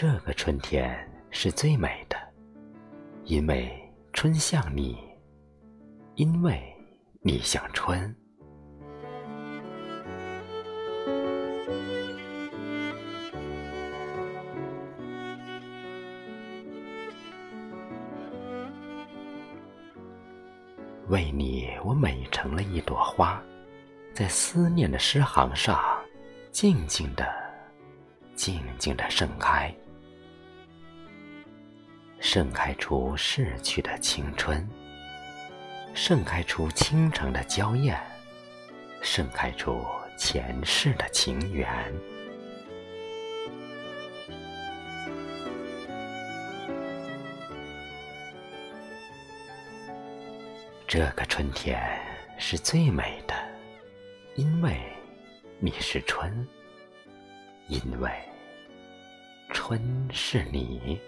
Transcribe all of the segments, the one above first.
这个春天是最美的，因为春像你，因为你像春。为你，我美成了一朵花，在思念的诗行上，静静的、静静的盛开。盛开出逝去的青春，盛开出倾城的娇艳，盛开出前世的情缘。这个春天是最美的，因为你是春，因为春是你。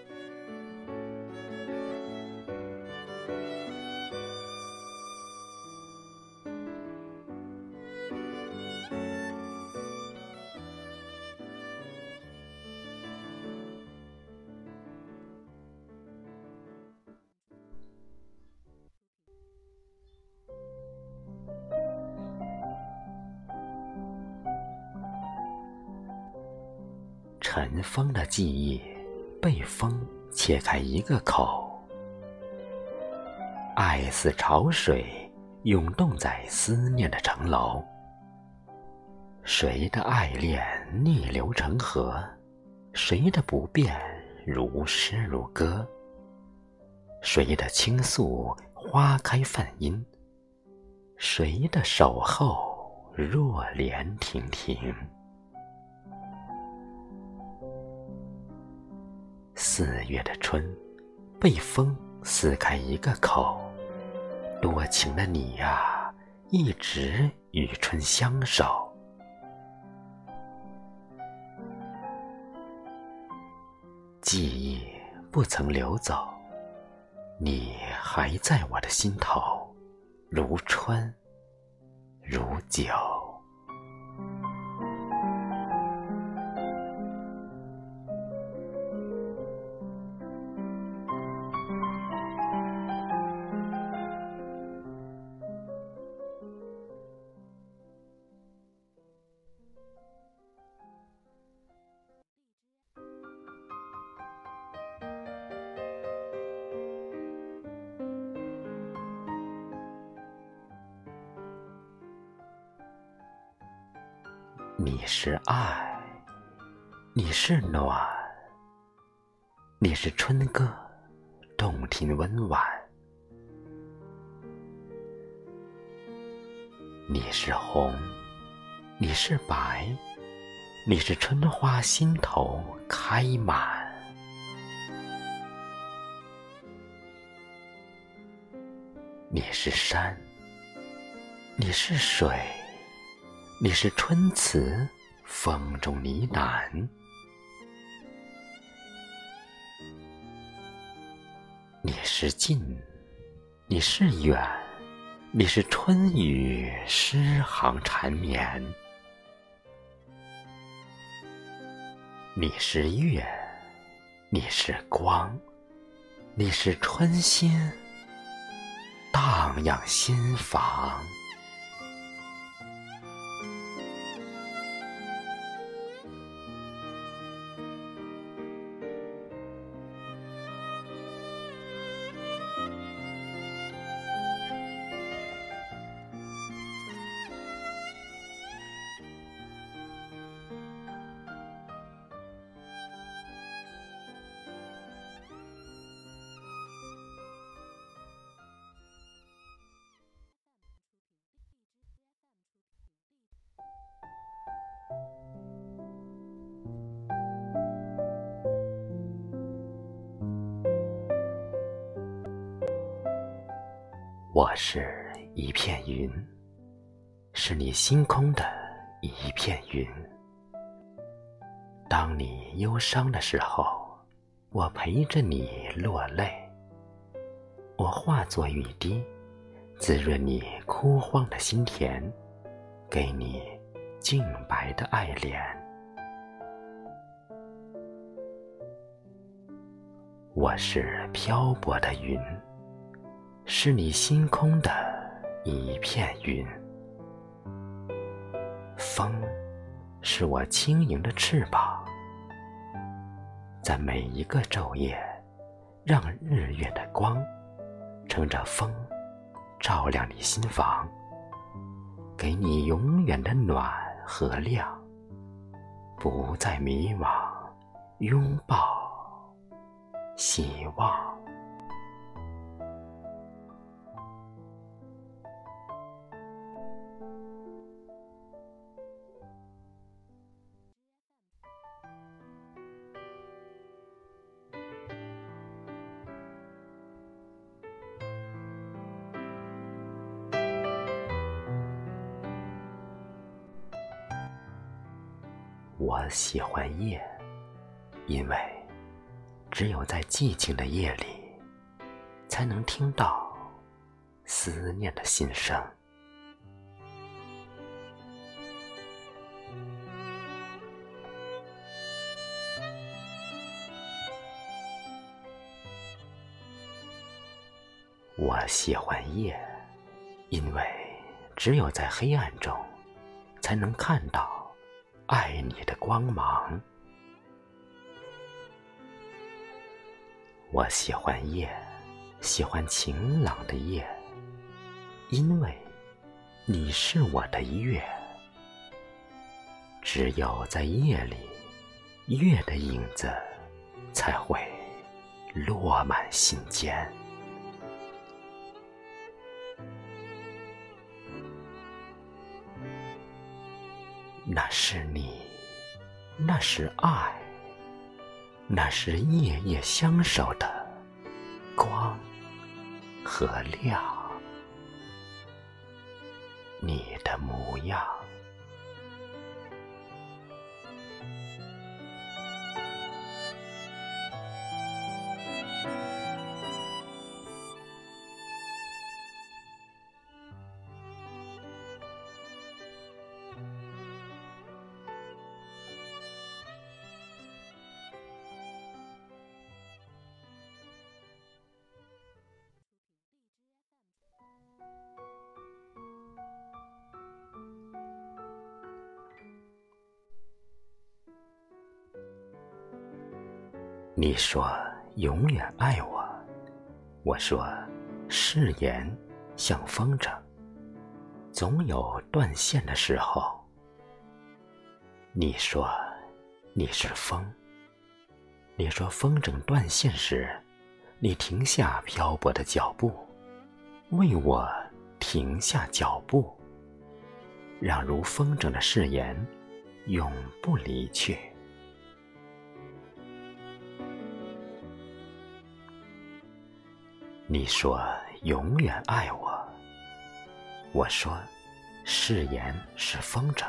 尘封的记忆被风切开一个口，爱似潮水涌动在思念的城楼。谁的爱恋逆流成河？谁的不变如诗如歌？谁的倾诉花开泛音？谁的守候若莲亭亭？四月的春，被风撕开一个口。多情的你呀，一直与春相守。记忆不曾流走，你还在我的心头，如春，如酒。你是爱，你是暖，你是春歌，动听温婉。你是红，你是白，你是春花心头开满。你是山，你是水。你是春词，风中呢喃；你是近，你是远；你是春雨，诗行缠绵；你是月，你是光；你是春心，荡漾心房。我是一片云，是你星空的一片云。当你忧伤的时候，我陪着你落泪。我化作雨滴，滋润你枯黄的心田，给你净白的爱恋。我是漂泊的云，是你星空的一片云。风，是我轻盈的翅膀，在每一个昼夜，让日月的光，乘着风，照亮你心房，给你永远的暖和亮，不再迷茫，拥抱希望。我喜欢夜，因为只有在寂静的夜里，才能听到思念的心声。我喜欢夜，因为只有在黑暗中，才能看到。爱你的光芒，我喜欢夜，喜欢晴朗的夜，因为你是我的月。只有在夜里，月的影子才会落满心间。那是你，那是爱，那是夜夜相守的光和亮，你的模样。你说永远爱我，我说誓言像风筝，总有断线的时候。你说你是风，你说风筝断线时，你停下漂泊的脚步，为我停下脚步，让如风筝的誓言永不离去。你说永远爱我，我说誓言是风筝。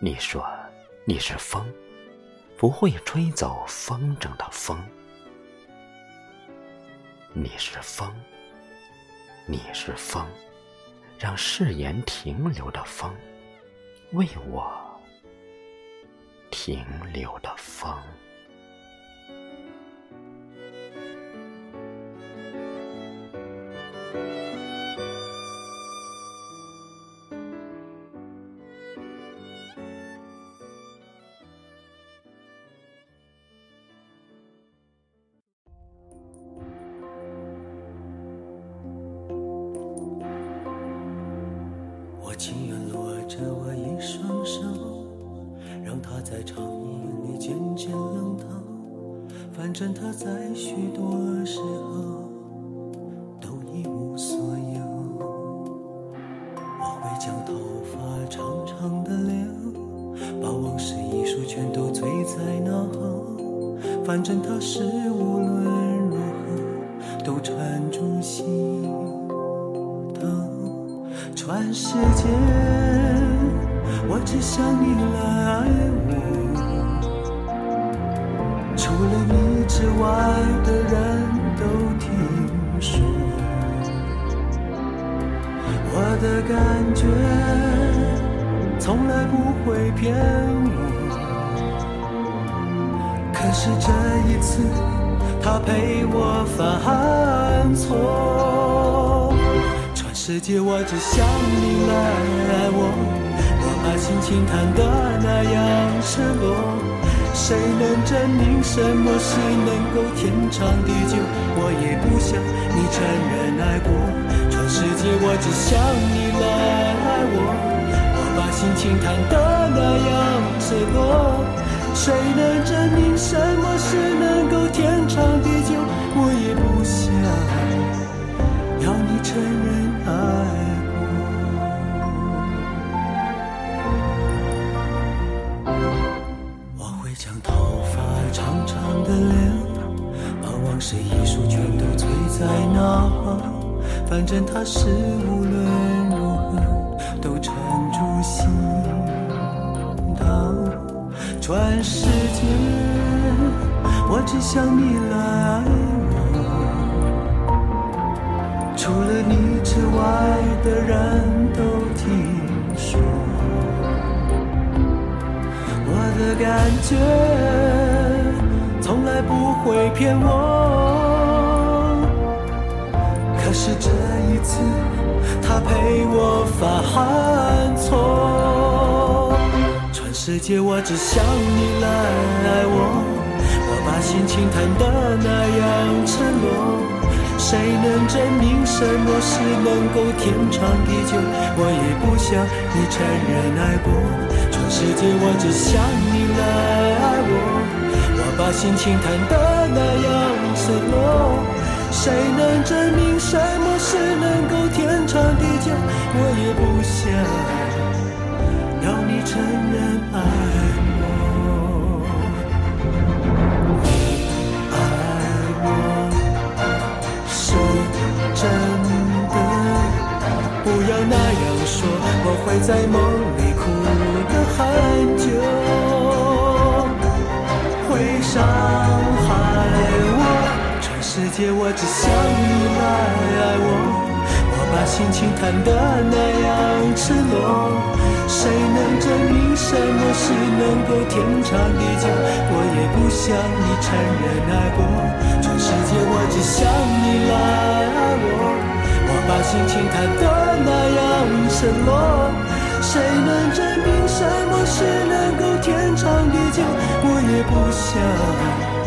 你说你是风，不会吹走风筝的风。你是风，你是风，让誓言停留的风，为我停留的风。在长夜里渐渐冷透。反正他在许多时候都一无所有。我会将头发长长的留，把往事一束全都醉在脑后。反正它是无论如何都缠住心头。全世界，我只想你来爱我。除了你之外的人都听说，我的感觉从来不会骗我。可是这一次，他陪我犯错。全世界我只想你来爱我，我把心情弹得那样赤裸。谁能证明什么是能够天长地久？我也不想你承认爱过。全世界我只想你来爱我。我把心情弹得那样赤裸。谁能证明什么是能够天长地久？我也不想要你承认爱。的脸，把往事一束，全都催在哪？反正他是无论如何都沉住心头。全世界，我只想你来爱我。除了你之外的人都听说，我的感觉会骗我。可是这一次，他陪我犯错。全世界我只想你来爱我，我把心情谈得那样赤裸。谁能证明什么是能够天长地久？我也不想你承认爱过。全世界我只想你来，把心情弹得那样赤裸。谁能证明什么是能够天长地久？我也不想要你承认爱我，爱我是真的。不要那样说，我会在梦里界，我只想你来爱我，我把心情谈得那样赤裸。谁能证明什么是能够天长地久？我也不想你承认爱过。全世界，我只想你来爱我，我把心情谈得那样赤裸。谁能证明什么是能够天长地久？我也不想。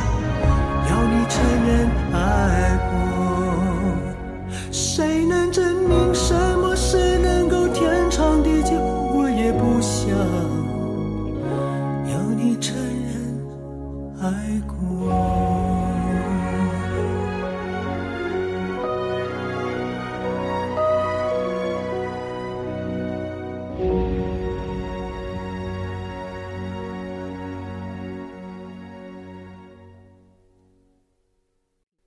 承认爱过。谁能证明